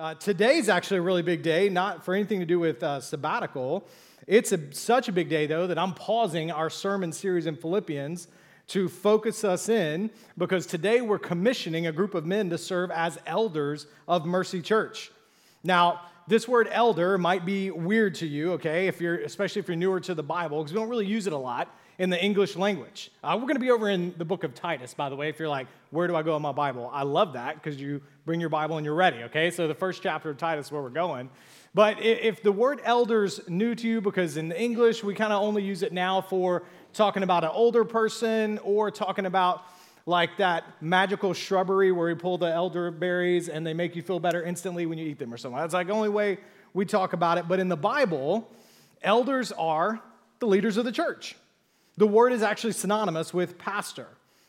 Uh, today's actually a really big day, not for anything to do with uh, sabbatical. It's a, such a big day, though, that I'm pausing our sermon series in Philippians to focus us in because today we're commissioning a group of men to serve as elders of Mercy Church. Now, this word elder might be weird to you, okay, if you're, especially if you're newer to the Bible, because we don't really use it a lot in the English language. Uh, we're going to be over in the book of Titus, by the way, if you're like, where do I go in my Bible? I love that because you bring your Bible and you're ready, okay? So the first chapter of Titus where we're going. But if the word elder's new to you, because in English we kind of only use it now for talking about an older person or talking about like that magical shrubbery where we pull the elderberries and they make you feel better instantly when you eat them or something. That's like the only way we talk about it. But in the Bible, elders are the leaders of the church. The word is actually synonymous with pastor.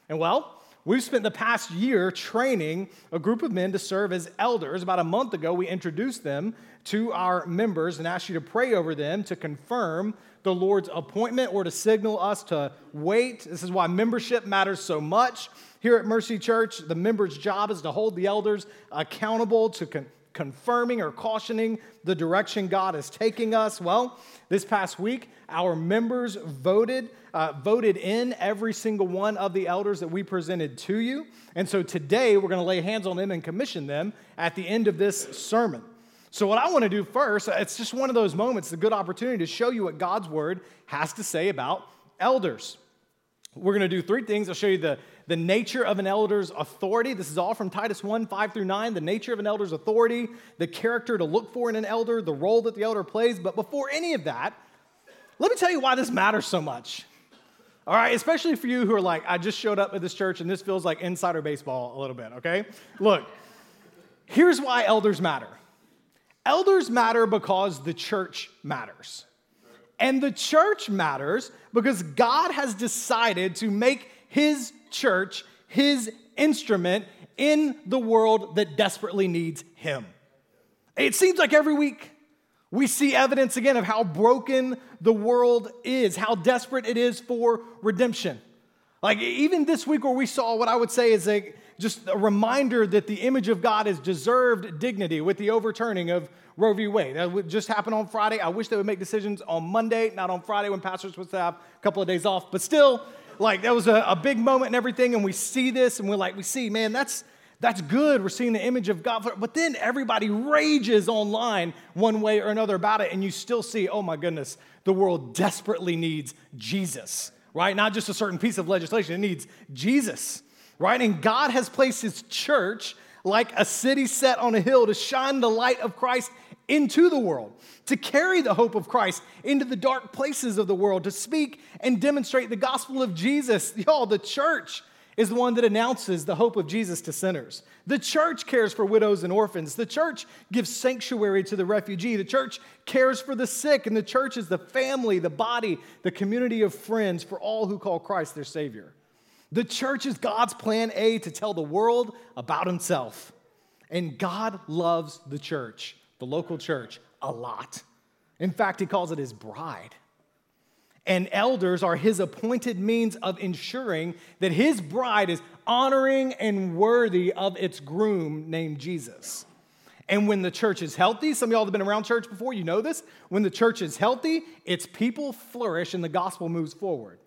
And well, We've spent the past year training a group of men to serve as elders. About a month ago, we introduced them to our members and asked you to pray over them to confirm the Lord's appointment or to signal us to wait. This is why membership matters so much. Here at Mercy Church, the members' job is to hold the elders accountable to con- confirming or cautioning the direction God is taking us? Well, this past week, our members voted, uh, voted in every single one of the elders that we presented to you. And so today, we're going to lay hands on them and commission them at the end of this sermon. So, what I want to do first, it's just one of those moments, a good opportunity to show you what God's word has to say about elders. We're going to do three things. I'll show you the, the nature of an elder's authority. This is all from Titus 1 5 through 9. The nature of an elder's authority, the character to look for in an elder, the role that the elder plays. But before any of that, let me tell you why this matters so much. All right, especially for you who are like, I just showed up at this church and this feels like insider baseball a little bit, okay? Look, here's why elders matter elders matter because the church matters. And the church matters because God has decided to make his church his instrument in the world that desperately needs him. It seems like every week we see evidence again of how broken the world is, how desperate it is for redemption. Like even this week, where we saw what I would say is a just a reminder that the image of God is deserved dignity with the overturning of Roe v. Wade. That would just happened on Friday. I wish they would make decisions on Monday, not on Friday when pastors to have a couple of days off. But still, like that was a, a big moment and everything. And we see this and we're like, we see, man, that's that's good. We're seeing the image of God. But then everybody rages online one way or another about it. And you still see, oh my goodness, the world desperately needs Jesus, right? Not just a certain piece of legislation, it needs Jesus right? And God has placed his church like a city set on a hill to shine the light of Christ into the world, to carry the hope of Christ into the dark places of the world, to speak and demonstrate the gospel of Jesus. Y'all, the church is the one that announces the hope of Jesus to sinners. The church cares for widows and orphans. The church gives sanctuary to the refugee. The church cares for the sick. And the church is the family, the body, the community of friends for all who call Christ their Savior. The church is God's plan A to tell the world about himself. And God loves the church, the local church, a lot. In fact, he calls it his bride. And elders are his appointed means of ensuring that his bride is honoring and worthy of its groom named Jesus. And when the church is healthy, some of y'all have been around church before, you know this. When the church is healthy, its people flourish and the gospel moves forward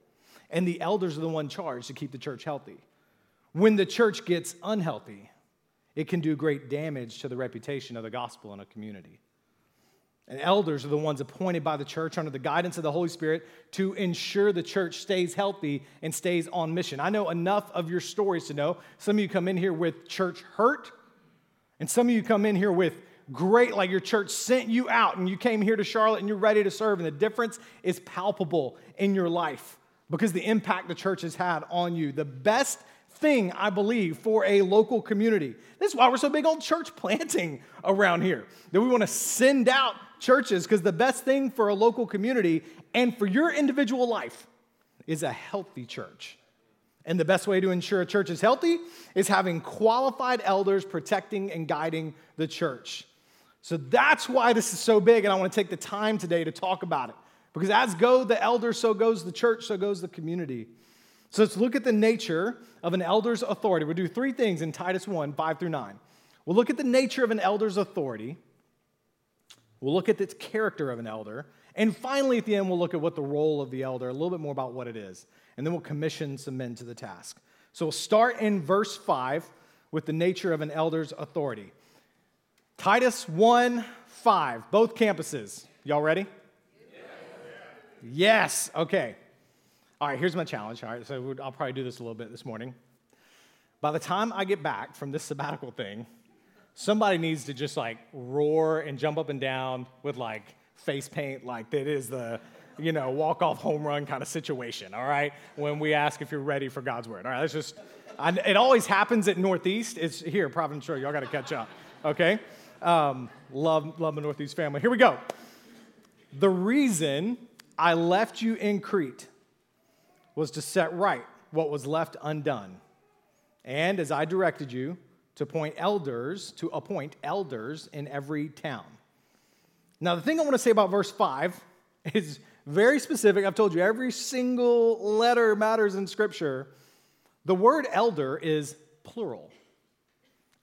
and the elders are the one charged to keep the church healthy. When the church gets unhealthy, it can do great damage to the reputation of the gospel in a community. And elders are the ones appointed by the church under the guidance of the Holy Spirit to ensure the church stays healthy and stays on mission. I know enough of your stories to know some of you come in here with church hurt, and some of you come in here with great, like your church sent you out and you came here to Charlotte and you're ready to serve, and the difference is palpable in your life because the impact the church has had on you. The best thing, I believe, for a local community. This is why we're so big on church planting around here, that we want to send out churches because the best thing for a local community and for your individual life is a healthy church. And the best way to ensure a church is healthy is having qualified elders protecting and guiding the church. So that's why this is so big, and I want to take the time today to talk about it. Because as go the elder, so goes the church, so goes the community. So let's look at the nature of an elder's authority. We'll do three things in Titus 1 5 through 9. We'll look at the nature of an elder's authority, we'll look at the character of an elder, and finally, at the end, we'll look at what the role of the elder, a little bit more about what it is and then we'll commission some men to the task. So we'll start in verse 5 with the nature of an elder's authority. Titus 1 5, both campuses. Y'all ready? Yes. yes. Okay. All right, here's my challenge. All right, so I'll probably do this a little bit this morning. By the time I get back from this sabbatical thing, somebody needs to just like roar and jump up and down with like face paint, like that is the you know, walk off home run kind of situation, all right? When we ask if you're ready for God's word. All right, let's just, I, it always happens at Northeast. It's here, Providence Shore. Y'all got to catch up, okay? Um, love, love the Northeast family. Here we go. The reason I left you in Crete was to set right what was left undone. And as I directed you, to appoint elders, to appoint elders in every town. Now, the thing I want to say about verse 5 is very specific. I've told you every single letter matters in Scripture. The word elder is plural.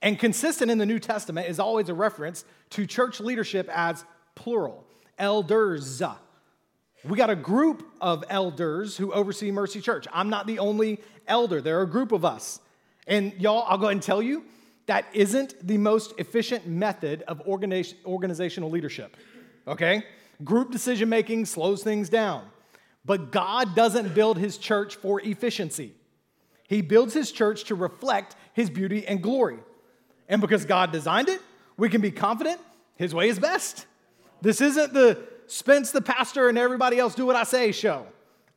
And consistent in the New Testament is always a reference to church leadership as plural, elders. We got a group of elders who oversee Mercy Church. I'm not the only elder, there are a group of us. And y'all, I'll go ahead and tell you that isn't the most efficient method of organizational leadership, okay? Group decision making slows things down. But God doesn't build his church for efficiency. He builds his church to reflect his beauty and glory. And because God designed it, we can be confident his way is best. This isn't the Spence the pastor and everybody else do what I say show.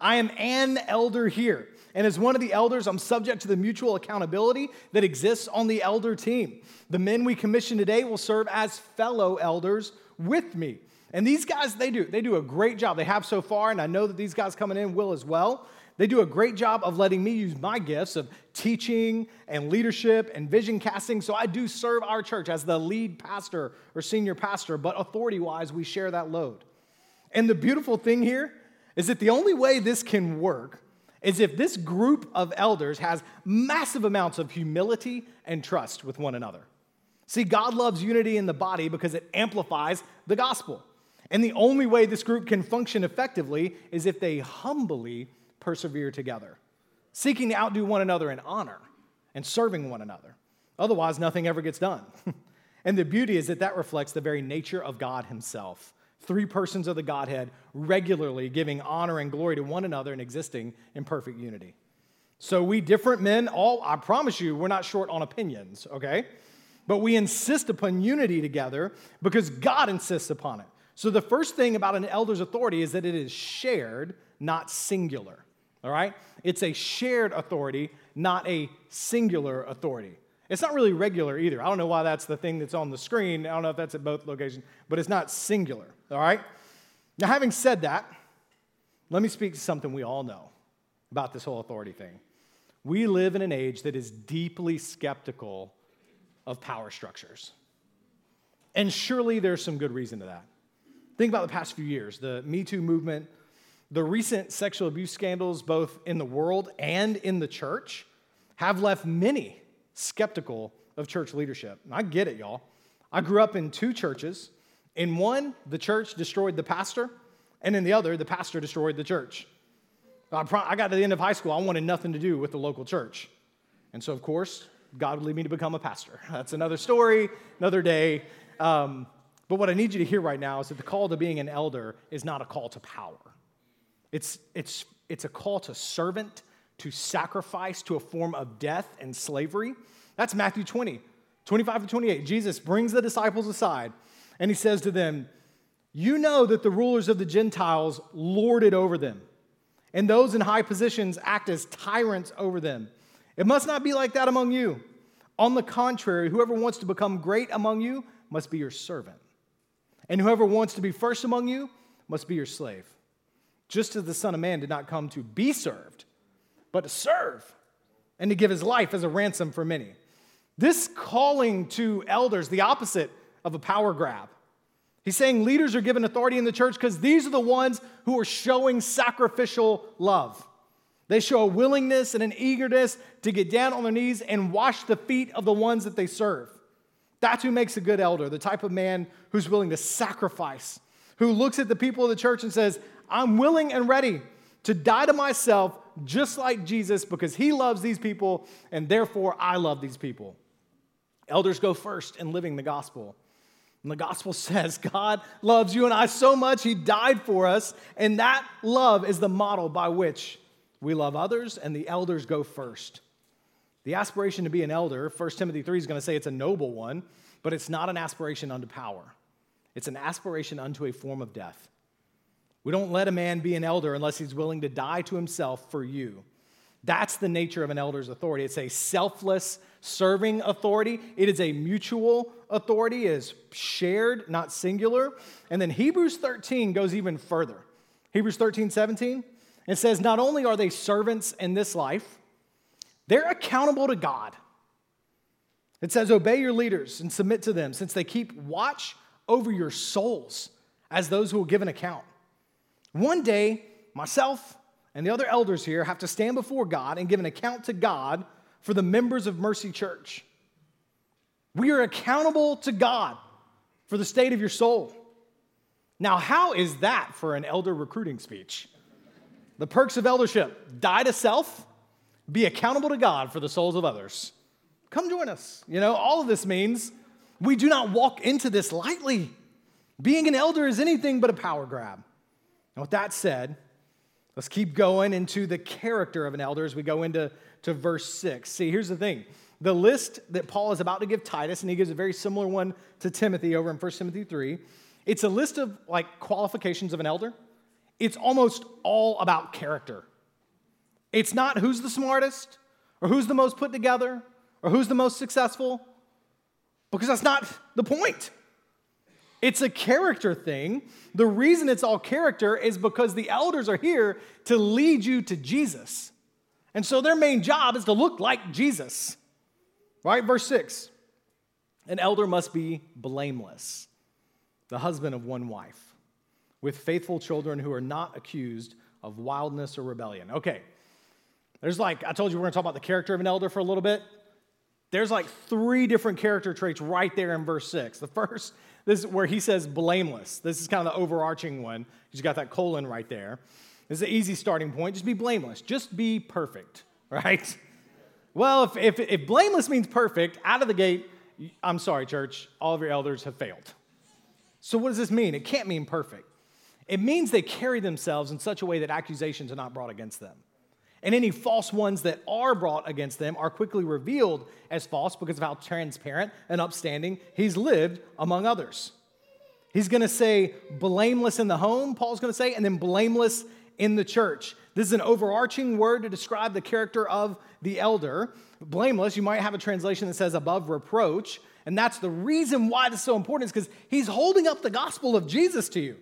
I am an elder here. And as one of the elders, I'm subject to the mutual accountability that exists on the elder team. The men we commission today will serve as fellow elders with me. And these guys, they do, they do a great job. They have so far, and I know that these guys coming in will as well. They do a great job of letting me use my gifts of teaching and leadership and vision casting. So I do serve our church as the lead pastor or senior pastor, but authority wise, we share that load. And the beautiful thing here is that the only way this can work is if this group of elders has massive amounts of humility and trust with one another. See, God loves unity in the body because it amplifies the gospel. And the only way this group can function effectively is if they humbly persevere together, seeking to outdo one another in honor and serving one another. Otherwise, nothing ever gets done. and the beauty is that that reflects the very nature of God Himself. Three persons of the Godhead regularly giving honor and glory to one another and existing in perfect unity. So, we different men, all, I promise you, we're not short on opinions, okay? But we insist upon unity together because God insists upon it. So, the first thing about an elder's authority is that it is shared, not singular. All right? It's a shared authority, not a singular authority. It's not really regular either. I don't know why that's the thing that's on the screen. I don't know if that's at both locations, but it's not singular. All right? Now, having said that, let me speak to something we all know about this whole authority thing. We live in an age that is deeply skeptical of power structures. And surely there's some good reason to that. Think about the past few years the Me Too movement, the recent sexual abuse scandals, both in the world and in the church, have left many skeptical of church leadership. And I get it, y'all. I grew up in two churches. In one, the church destroyed the pastor, and in the other, the pastor destroyed the church. I got to the end of high school, I wanted nothing to do with the local church. And so, of course, God would lead me to become a pastor. That's another story, another day. Um, but what I need you to hear right now is that the call to being an elder is not a call to power. It's, it's, it's a call to servant, to sacrifice, to a form of death and slavery. That's Matthew 20. 25 to 28, Jesus brings the disciples aside and he says to them, You know that the rulers of the Gentiles lord it over them, and those in high positions act as tyrants over them. It must not be like that among you. On the contrary, whoever wants to become great among you must be your servant, and whoever wants to be first among you must be your slave. Just as the Son of Man did not come to be served, but to serve and to give his life as a ransom for many. This calling to elders, the opposite of a power grab. He's saying leaders are given authority in the church because these are the ones who are showing sacrificial love. They show a willingness and an eagerness to get down on their knees and wash the feet of the ones that they serve. That's who makes a good elder, the type of man who's willing to sacrifice, who looks at the people of the church and says, I'm willing and ready to die to myself just like Jesus because he loves these people and therefore I love these people. Elders go first in living the gospel. And the gospel says God loves you and I so much, he died for us. And that love is the model by which we love others, and the elders go first. The aspiration to be an elder, 1 Timothy 3 is going to say it's a noble one, but it's not an aspiration unto power. It's an aspiration unto a form of death. We don't let a man be an elder unless he's willing to die to himself for you. That's the nature of an elder's authority. It's a selfless serving authority. It is a mutual authority. It is shared, not singular. And then Hebrews 13 goes even further. Hebrews 13, 17, it says, Not only are they servants in this life, they're accountable to God. It says, Obey your leaders and submit to them, since they keep watch over your souls as those who will give an account. One day, myself and the other elders here have to stand before God and give an account to God for the members of Mercy Church. We are accountable to God for the state of your soul. Now, how is that for an elder recruiting speech? The perks of eldership die to self, be accountable to God for the souls of others. Come join us. You know, all of this means we do not walk into this lightly. Being an elder is anything but a power grab. And with that said, let's keep going into the character of an elder as we go into to verse 6. See, here's the thing the list that Paul is about to give Titus, and he gives a very similar one to Timothy over in 1 Timothy 3, it's a list of like qualifications of an elder. It's almost all about character. It's not who's the smartest or who's the most put together or who's the most successful, because that's not the point. It's a character thing. The reason it's all character is because the elders are here to lead you to Jesus. And so their main job is to look like Jesus. Right? Verse 6 An elder must be blameless, the husband of one wife, with faithful children who are not accused of wildness or rebellion. Okay. There's like, I told you we're going to talk about the character of an elder for a little bit. There's like three different character traits right there in verse 6. The first this is where he says blameless. This is kind of the overarching one. He's got that colon right there. This is an easy starting point. Just be blameless. Just be perfect, right? Well, if, if, if blameless means perfect, out of the gate, I'm sorry, church, all of your elders have failed. So, what does this mean? It can't mean perfect. It means they carry themselves in such a way that accusations are not brought against them and any false ones that are brought against them are quickly revealed as false because of how transparent and upstanding he's lived among others. He's going to say blameless in the home, Paul's going to say, and then blameless in the church. This is an overarching word to describe the character of the elder. Blameless, you might have a translation that says above reproach. And that's the reason why this is so important, is because he's holding up the gospel of Jesus to you.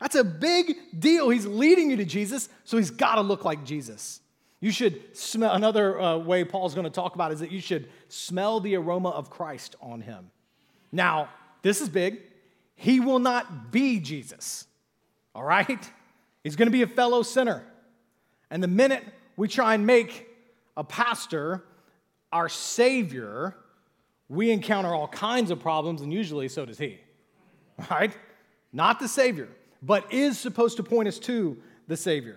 That's a big deal. He's leading you to Jesus, so he's got to look like Jesus. You should smell, another uh, way Paul's going to talk about is that you should smell the aroma of Christ on him. Now, this is big. He will not be Jesus, all right? He's going to be a fellow sinner. And the minute we try and make a pastor our savior, we encounter all kinds of problems, and usually so does he, right? Not the savior, but is supposed to point us to the savior.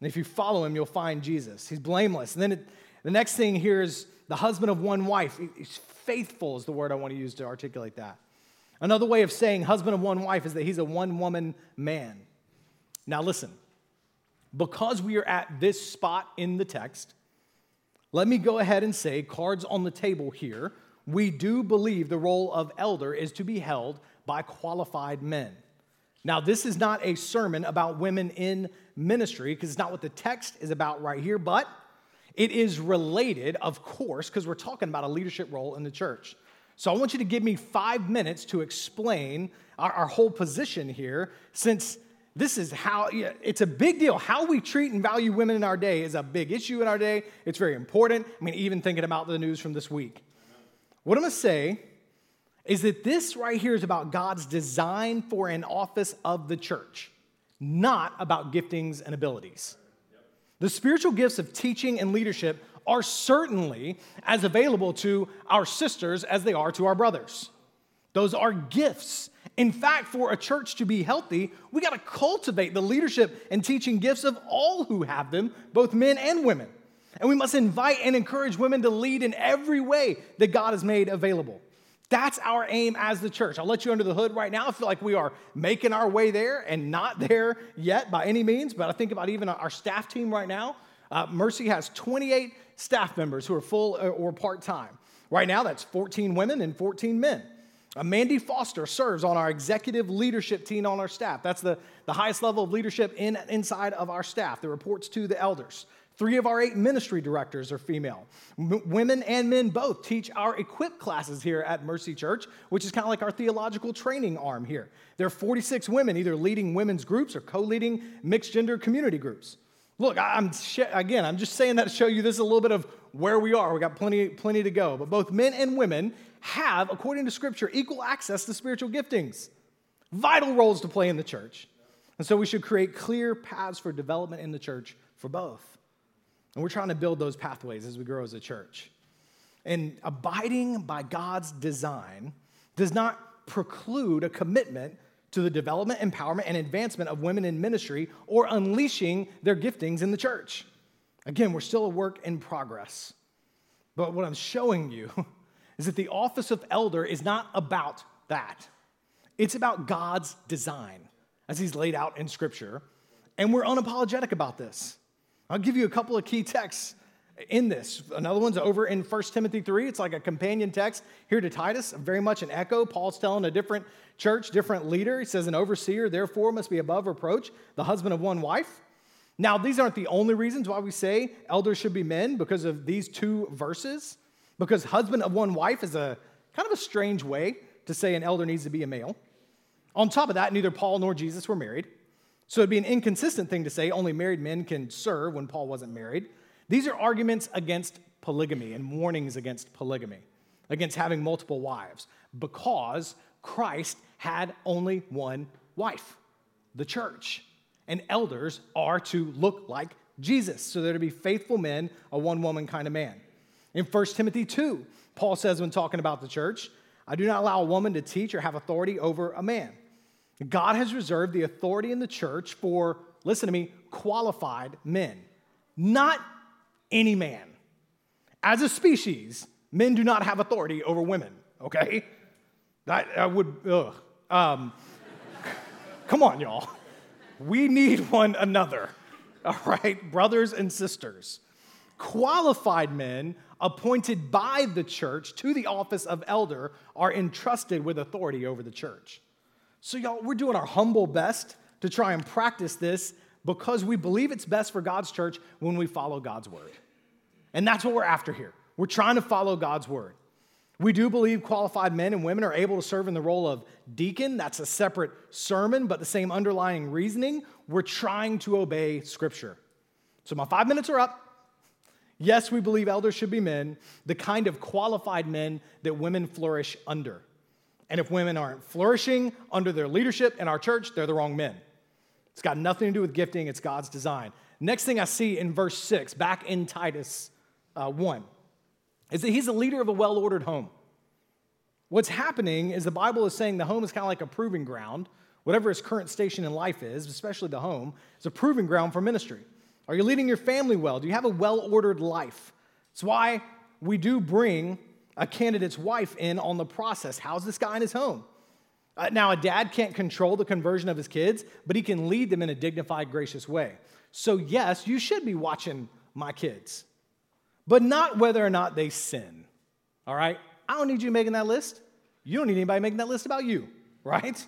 And if you follow him, you'll find Jesus. He's blameless. And then it, the next thing here is the husband of one wife. He's faithful, is the word I want to use to articulate that. Another way of saying husband of one wife is that he's a one woman man. Now, listen, because we are at this spot in the text, let me go ahead and say, cards on the table here, we do believe the role of elder is to be held by qualified men. Now, this is not a sermon about women in ministry, because it's not what the text is about right here, but it is related, of course, because we're talking about a leadership role in the church. So I want you to give me five minutes to explain our, our whole position here, since this is how it's a big deal. How we treat and value women in our day is a big issue in our day. It's very important. I mean, even thinking about the news from this week. What I'm gonna say is that this right here is about God's design for an office of the church, not about giftings and abilities. The spiritual gifts of teaching and leadership are certainly as available to our sisters as they are to our brothers. Those are gifts in fact, for a church to be healthy, we got to cultivate the leadership and teaching gifts of all who have them, both men and women. And we must invite and encourage women to lead in every way that God has made available. That's our aim as the church. I'll let you under the hood right now. I feel like we are making our way there and not there yet by any means, but I think about even our staff team right now. Uh, Mercy has 28 staff members who are full or part time. Right now, that's 14 women and 14 men. Uh, Mandy Foster serves on our executive leadership team on our staff. That's the, the highest level of leadership in, inside of our staff that reports to the elders. Three of our eight ministry directors are female. M- women and men both teach our equip classes here at Mercy Church, which is kind of like our theological training arm here. There are 46 women either leading women's groups or co leading mixed gender community groups. Look, I'm again, I'm just saying that to show you this is a little bit of where we are. We got plenty, plenty to go. But both men and women have, according to Scripture, equal access to spiritual giftings, vital roles to play in the church. And so we should create clear paths for development in the church for both. And we're trying to build those pathways as we grow as a church. And abiding by God's design does not preclude a commitment to the development, empowerment, and advancement of women in ministry or unleashing their giftings in the church. Again, we're still a work in progress. But what I'm showing you is that the office of elder is not about that. It's about God's design as he's laid out in Scripture. And we're unapologetic about this. I'll give you a couple of key texts in this. Another one's over in 1 Timothy 3. It's like a companion text here to Titus, very much an echo. Paul's telling a different church, different leader. He says, An overseer, therefore, must be above reproach, the husband of one wife. Now, these aren't the only reasons why we say elders should be men because of these two verses. Because husband of one wife is a kind of a strange way to say an elder needs to be a male. On top of that, neither Paul nor Jesus were married. So it'd be an inconsistent thing to say only married men can serve when Paul wasn't married. These are arguments against polygamy and warnings against polygamy, against having multiple wives, because Christ had only one wife, the church. And elders are to look like Jesus. So they're to be faithful men, a one woman kind of man. In 1 Timothy 2, Paul says when talking about the church, I do not allow a woman to teach or have authority over a man. God has reserved the authority in the church for, listen to me, qualified men, not any man. As a species, men do not have authority over women, okay? That, I would, ugh. Um, come on, y'all. We need one another, all right, brothers and sisters. Qualified men appointed by the church to the office of elder are entrusted with authority over the church. So, y'all, we're doing our humble best to try and practice this because we believe it's best for God's church when we follow God's word. And that's what we're after here. We're trying to follow God's word. We do believe qualified men and women are able to serve in the role of deacon. That's a separate sermon, but the same underlying reasoning. We're trying to obey scripture. So, my five minutes are up. Yes, we believe elders should be men, the kind of qualified men that women flourish under. And if women aren't flourishing under their leadership in our church, they're the wrong men. It's got nothing to do with gifting, it's God's design. Next thing I see in verse 6, back in Titus uh, 1, is that he's a leader of a well ordered home. What's happening is the Bible is saying the home is kind of like a proving ground. Whatever his current station in life is, especially the home, is a proving ground for ministry. Are you leading your family well? Do you have a well ordered life? It's why we do bring a candidate's wife in on the process. How's this guy in his home? Uh, now, a dad can't control the conversion of his kids, but he can lead them in a dignified, gracious way. So, yes, you should be watching my kids, but not whether or not they sin, all right? I don't need you making that list. You don't need anybody making that list about you, right?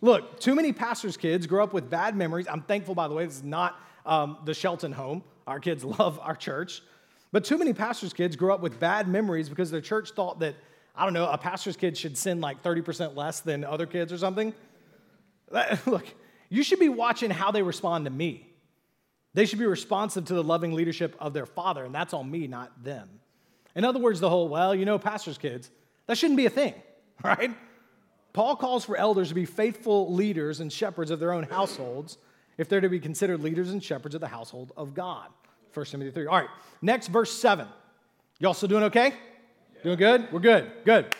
Look, too many pastors' kids grow up with bad memories. I'm thankful, by the way, this is not um, the Shelton home. Our kids love our church. But too many pastors' kids grow up with bad memories because their church thought that, I don't know, a pastor's kid should sin like 30% less than other kids or something. Look, you should be watching how they respond to me. They should be responsive to the loving leadership of their father, and that's on me, not them. In other words, the whole, well, you know, pastor's kids, that shouldn't be a thing, right? Paul calls for elders to be faithful leaders and shepherds of their own households if they're to be considered leaders and shepherds of the household of God. 1 Timothy 3. All right, next, verse 7. Y'all still doing okay? Doing good? We're good. Good.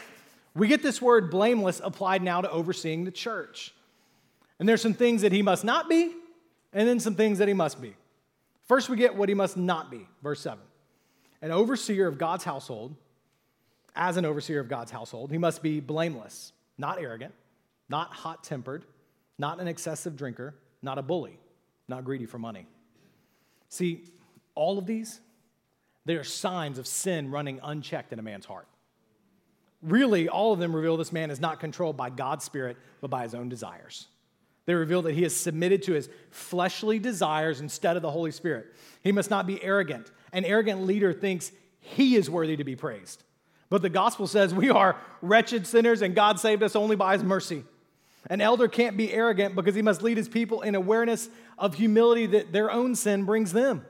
We get this word blameless applied now to overseeing the church. And there's some things that he must not be, and then some things that he must be. First, we get what he must not be, verse 7. An overseer of God's household, as an overseer of God's household, he must be blameless, not arrogant, not hot tempered, not an excessive drinker, not a bully, not greedy for money. See, all of these, they are signs of sin running unchecked in a man's heart. Really, all of them reveal this man is not controlled by God's Spirit, but by his own desires. They reveal that he is submitted to his fleshly desires instead of the Holy Spirit. He must not be arrogant. An arrogant leader thinks he is worthy to be praised. But the gospel says we are wretched sinners and God saved us only by his mercy. An elder can't be arrogant because he must lead his people in awareness of humility that their own sin brings them.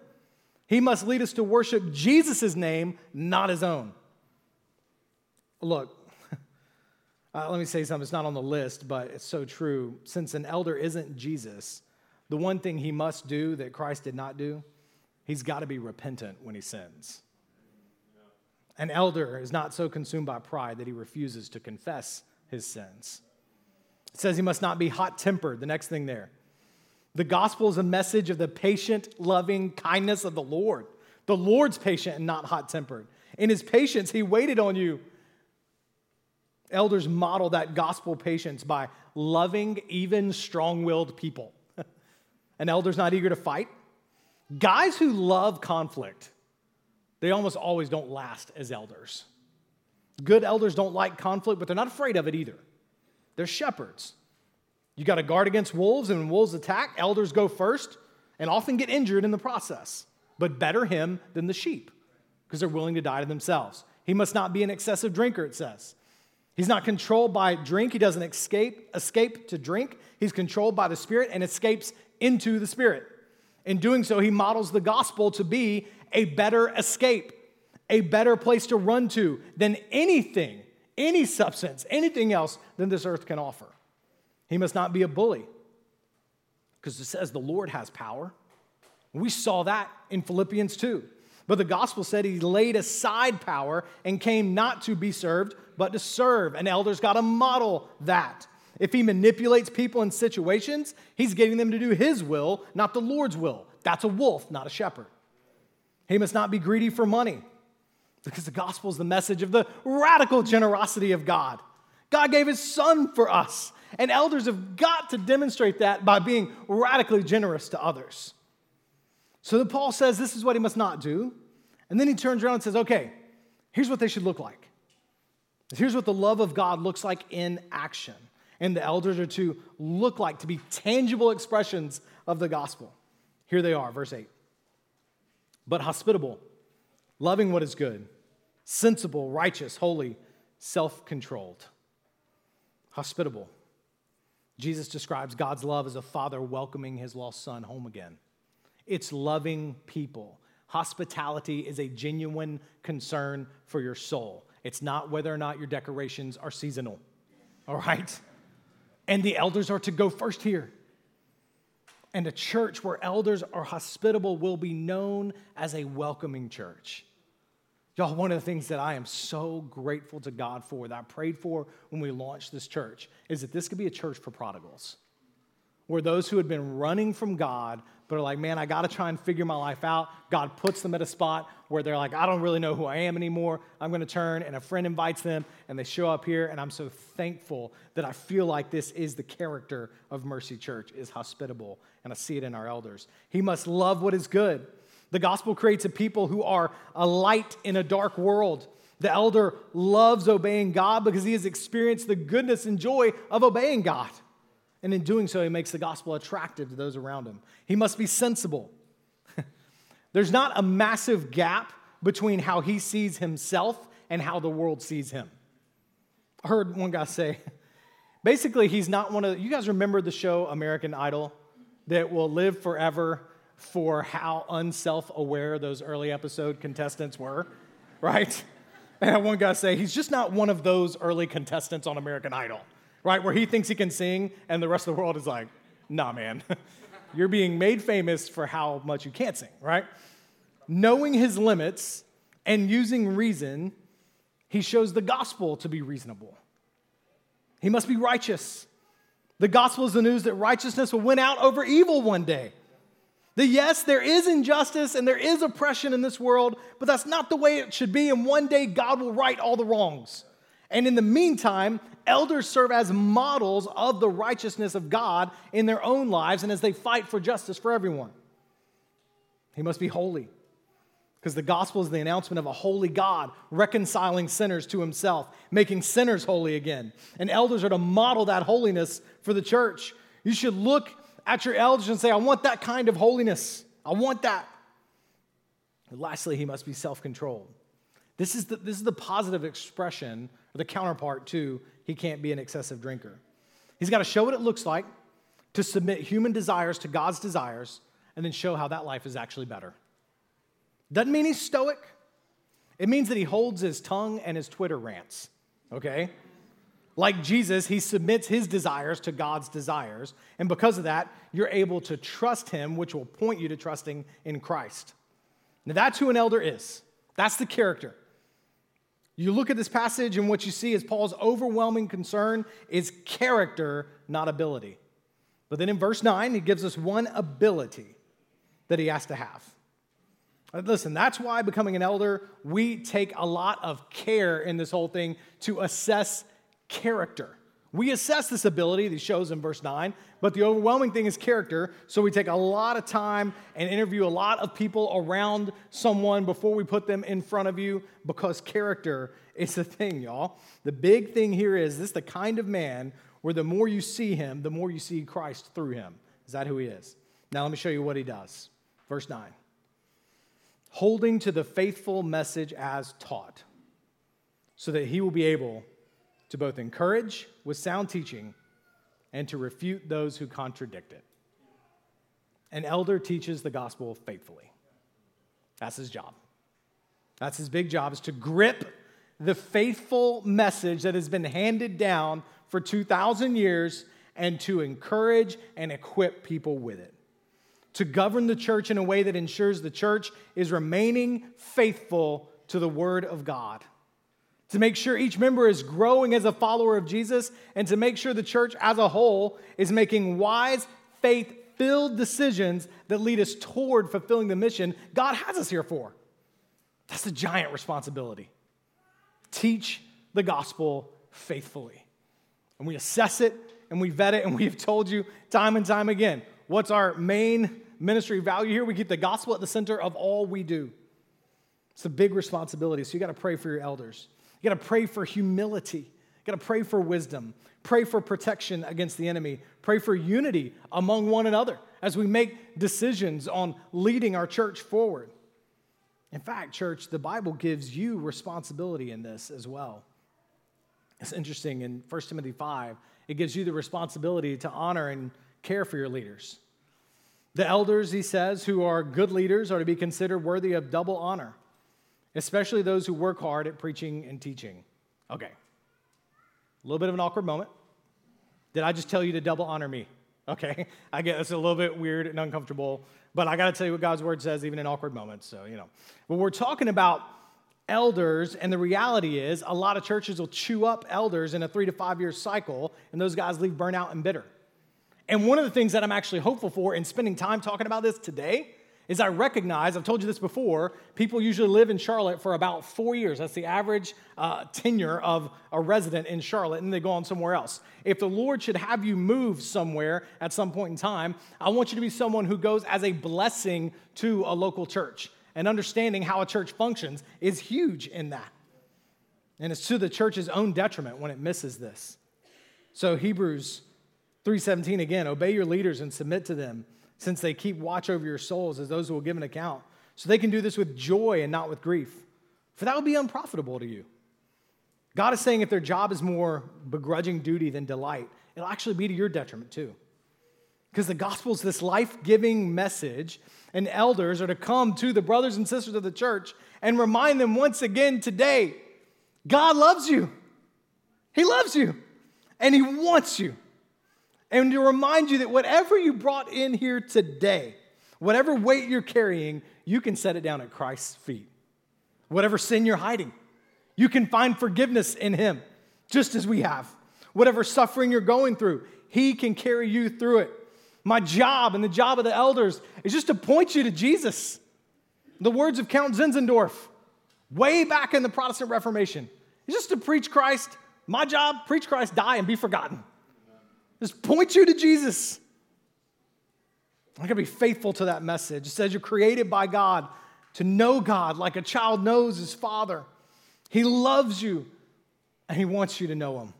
He must lead us to worship Jesus' name, not his own. Look, uh, let me say something. It's not on the list, but it's so true. Since an elder isn't Jesus, the one thing he must do that Christ did not do, he's got to be repentant when he sins. An elder is not so consumed by pride that he refuses to confess his sins. It says he must not be hot tempered, the next thing there. The gospel is a message of the patient, loving kindness of the Lord. The Lord's patient and not hot tempered. In his patience, he waited on you. Elders model that gospel patience by loving even strong willed people. An elder's not eager to fight. Guys who love conflict, they almost always don't last as elders. Good elders don't like conflict, but they're not afraid of it either. They're shepherds. You got to guard against wolves, and when wolves attack, elders go first and often get injured in the process. But better him than the sheep because they're willing to die to themselves. He must not be an excessive drinker, it says. He's not controlled by drink. He doesn't escape, escape to drink. He's controlled by the Spirit and escapes into the Spirit. In doing so, he models the gospel to be a better escape, a better place to run to than anything, any substance, anything else than this earth can offer. He must not be a bully because it says the Lord has power. We saw that in Philippians 2. But the gospel said he laid aside power and came not to be served, but to serve. And elders got to model that. If he manipulates people in situations, he's getting them to do his will, not the Lord's will. That's a wolf, not a shepherd. He must not be greedy for money because the gospel is the message of the radical generosity of God. God gave his son for us. And elders have got to demonstrate that by being radically generous to others. So that Paul says this is what he must not do. And then he turns around and says, okay, here's what they should look like. Here's what the love of God looks like in action. And the elders are to look like, to be tangible expressions of the gospel. Here they are, verse 8. But hospitable, loving what is good, sensible, righteous, holy, self controlled. Hospitable. Jesus describes God's love as a father welcoming his lost son home again. It's loving people. Hospitality is a genuine concern for your soul. It's not whether or not your decorations are seasonal, all right? And the elders are to go first here. And a church where elders are hospitable will be known as a welcoming church. Y'all, one of the things that I am so grateful to God for, that I prayed for when we launched this church, is that this could be a church for prodigals. Where those who had been running from God, but are like, man, I got to try and figure my life out. God puts them at a spot where they're like, I don't really know who I am anymore. I'm going to turn, and a friend invites them, and they show up here, and I'm so thankful that I feel like this is the character of Mercy Church, is hospitable, and I see it in our elders. He must love what is good. The gospel creates a people who are a light in a dark world. The elder loves obeying God because he has experienced the goodness and joy of obeying God. And in doing so, he makes the gospel attractive to those around him. He must be sensible. There's not a massive gap between how he sees himself and how the world sees him. I heard one guy say, basically, he's not one of, you guys remember the show American Idol that will live forever for how unself aware those early episode contestants were, right? And one guy say, he's just not one of those early contestants on American Idol, right? Where he thinks he can sing and the rest of the world is like, nah, man. You're being made famous for how much you can't sing, right? Knowing his limits and using reason, he shows the gospel to be reasonable. He must be righteous. The gospel is the news that righteousness will win out over evil one day. That yes, there is injustice and there is oppression in this world, but that's not the way it should be. And one day God will right all the wrongs. And in the meantime, elders serve as models of the righteousness of God in their own lives and as they fight for justice for everyone. He must be holy because the gospel is the announcement of a holy God reconciling sinners to himself, making sinners holy again. And elders are to model that holiness for the church. You should look at your elders and say, I want that kind of holiness. I want that. And lastly, he must be self controlled. This is, the, this is the positive expression, or the counterpart to he can't be an excessive drinker. He's got to show what it looks like to submit human desires to God's desires and then show how that life is actually better. Doesn't mean he's stoic, it means that he holds his tongue and his Twitter rants, okay? Like Jesus, he submits his desires to God's desires. And because of that, you're able to trust him, which will point you to trusting in Christ. Now, that's who an elder is. That's the character. You look at this passage, and what you see is Paul's overwhelming concern is character, not ability. But then in verse 9, he gives us one ability that he has to have. Listen, that's why becoming an elder, we take a lot of care in this whole thing to assess character. We assess this ability, these shows in verse 9, but the overwhelming thing is character. So we take a lot of time and interview a lot of people around someone before we put them in front of you because character is the thing, y'all. The big thing here is this is the kind of man where the more you see him, the more you see Christ through him. Is that who he is? Now let me show you what he does. Verse 9 holding to the faithful message as taught, so that he will be able to both encourage with sound teaching and to refute those who contradict it. An elder teaches the gospel faithfully. That's his job. That's his big job is to grip the faithful message that has been handed down for 2,000 years and to encourage and equip people with it. To govern the church in a way that ensures the church is remaining faithful to the word of God to make sure each member is growing as a follower of Jesus, and to make sure the church as a whole is making wise, faith filled decisions that lead us toward fulfilling the mission God has us here for. That's a giant responsibility. Teach the gospel faithfully. And we assess it and we vet it, and we've told you time and time again what's our main ministry value here? We keep the gospel at the center of all we do. It's a big responsibility, so you got to pray for your elders. You got to pray for humility. You got to pray for wisdom. Pray for protection against the enemy. Pray for unity among one another as we make decisions on leading our church forward. In fact, church, the Bible gives you responsibility in this as well. It's interesting in 1 Timothy 5, it gives you the responsibility to honor and care for your leaders. The elders, he says, who are good leaders are to be considered worthy of double honor especially those who work hard at preaching and teaching. Okay, a little bit of an awkward moment. Did I just tell you to double honor me? Okay, I get it's a little bit weird and uncomfortable, but I got to tell you what God's word says even in awkward moments. So, you know, but we're talking about elders, and the reality is a lot of churches will chew up elders in a three to five year cycle, and those guys leave burnout and bitter. And one of the things that I'm actually hopeful for in spending time talking about this today is I recognize, I've told you this before, people usually live in Charlotte for about four years. That's the average uh, tenure of a resident in Charlotte, and they go on somewhere else. If the Lord should have you move somewhere at some point in time, I want you to be someone who goes as a blessing to a local church. And understanding how a church functions is huge in that. And it's to the church's own detriment when it misses this. So Hebrews 3:17 again, obey your leaders and submit to them, since they keep watch over your souls as those who will give an account. So they can do this with joy and not with grief. For that would be unprofitable to you. God is saying if their job is more begrudging duty than delight, it'll actually be to your detriment too. Because the gospel is this life giving message, and elders are to come to the brothers and sisters of the church and remind them once again today God loves you. He loves you, and He wants you. And to remind you that whatever you brought in here today, whatever weight you're carrying, you can set it down at Christ's feet. Whatever sin you're hiding, you can find forgiveness in Him, just as we have. Whatever suffering you're going through, He can carry you through it. My job and the job of the elders is just to point you to Jesus. The words of Count Zinzendorf, way back in the Protestant Reformation, is just to preach Christ. My job, preach Christ, die, and be forgotten. Just point you to Jesus. I'm going to be faithful to that message. It says you're created by God to know God like a child knows his father. He loves you and he wants you to know him.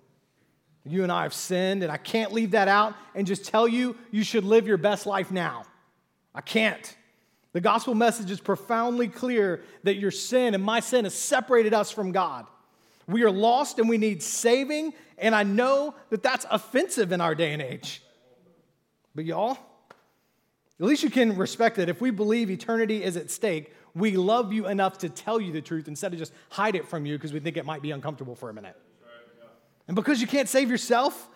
You and I have sinned, and I can't leave that out and just tell you you should live your best life now. I can't. The gospel message is profoundly clear that your sin and my sin has separated us from God. We are lost and we need saving, and I know that that's offensive in our day and age. But y'all, at least you can respect that if we believe eternity is at stake, we love you enough to tell you the truth instead of just hide it from you because we think it might be uncomfortable for a minute. And because you can't save yourself,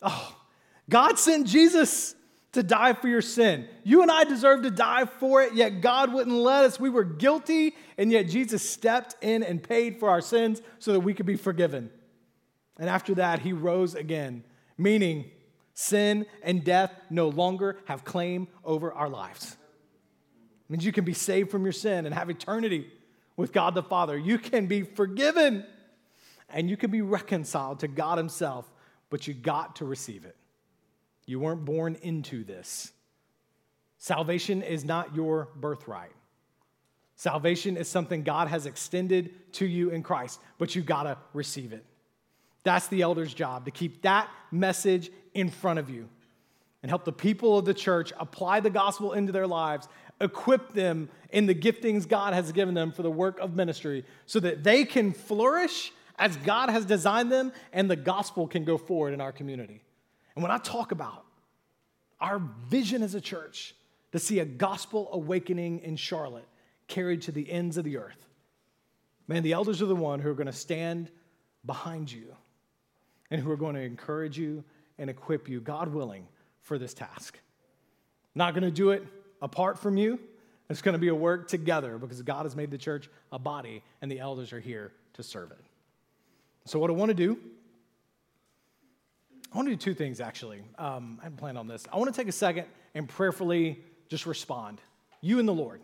oh, God sent Jesus to die for your sin. You and I deserve to die for it, yet God wouldn't let us. We were guilty, and yet Jesus stepped in and paid for our sins so that we could be forgiven. And after that, he rose again, meaning sin and death no longer have claim over our lives. It means you can be saved from your sin and have eternity with God the Father. You can be forgiven and you can be reconciled to God Himself, but you got to receive it. You weren't born into this. Salvation is not your birthright. Salvation is something God has extended to you in Christ, but you got to receive it. That's the elder's job to keep that message in front of you and help the people of the church apply the gospel into their lives, equip them in the giftings God has given them for the work of ministry so that they can flourish as God has designed them, and the gospel can go forward in our community. And when I talk about our vision as a church to see a gospel awakening in Charlotte carried to the ends of the earth, man, the elders are the one who are going to stand behind you and who are going to encourage you and equip you, God willing, for this task. Not going to do it apart from you. It's going to be a work together because God has made the church a body and the elders are here to serve it. So, what I want to do, I want to do two things actually. Um, I haven't planned on this. I want to take a second and prayerfully just respond, you and the Lord.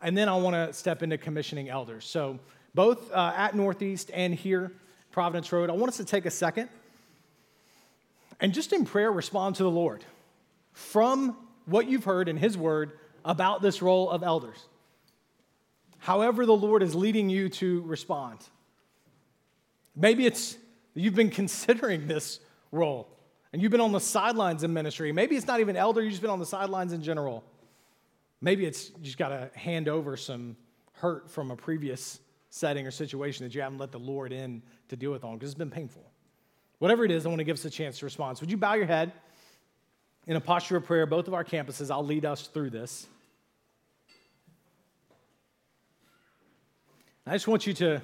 And then I want to step into commissioning elders. So, both uh, at Northeast and here, Providence Road, I want us to take a second and just in prayer respond to the Lord from what you've heard in His Word about this role of elders. However, the Lord is leading you to respond. Maybe it's you've been considering this role and you've been on the sidelines in ministry. Maybe it's not even elder, you've just been on the sidelines in general. Maybe it's you just got to hand over some hurt from a previous setting or situation that you haven't let the Lord in to deal with on because it's been painful. Whatever it is, I want to give us a chance to respond. So would you bow your head in a posture of prayer? Both of our campuses, I'll lead us through this. I just want you to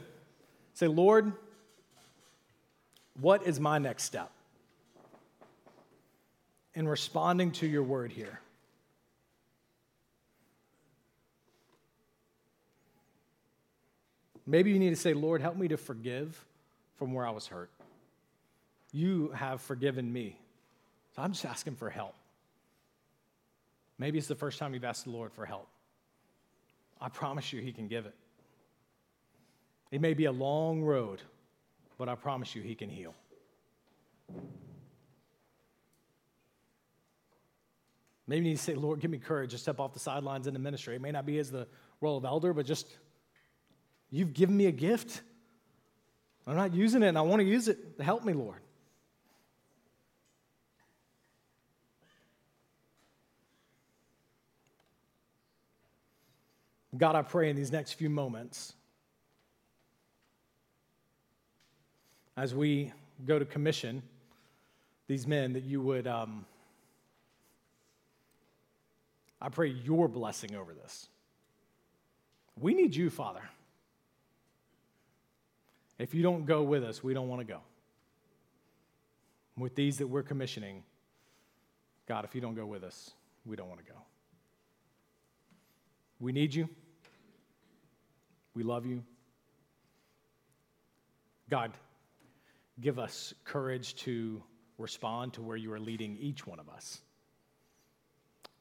say, Lord, what is my next step in responding to your word here? Maybe you need to say, Lord, help me to forgive from where I was hurt. You have forgiven me. So I'm just asking for help. Maybe it's the first time you've asked the Lord for help. I promise you, He can give it. It may be a long road but I promise you, He can heal. Maybe you need to say, Lord, give me courage to step off the sidelines in the ministry. It may not be as the role of elder, but just, you've given me a gift. I'm not using it and I want to use it. to Help me, Lord. God, I pray in these next few moments as we go to commission these men that you would, um, I pray your blessing over this. We need you, Father. If you don't go with us, we don't want to go. With these that we're commissioning, God, if you don't go with us, we don't want to go. We need you. We love you. God, give us courage to respond to where you are leading each one of us.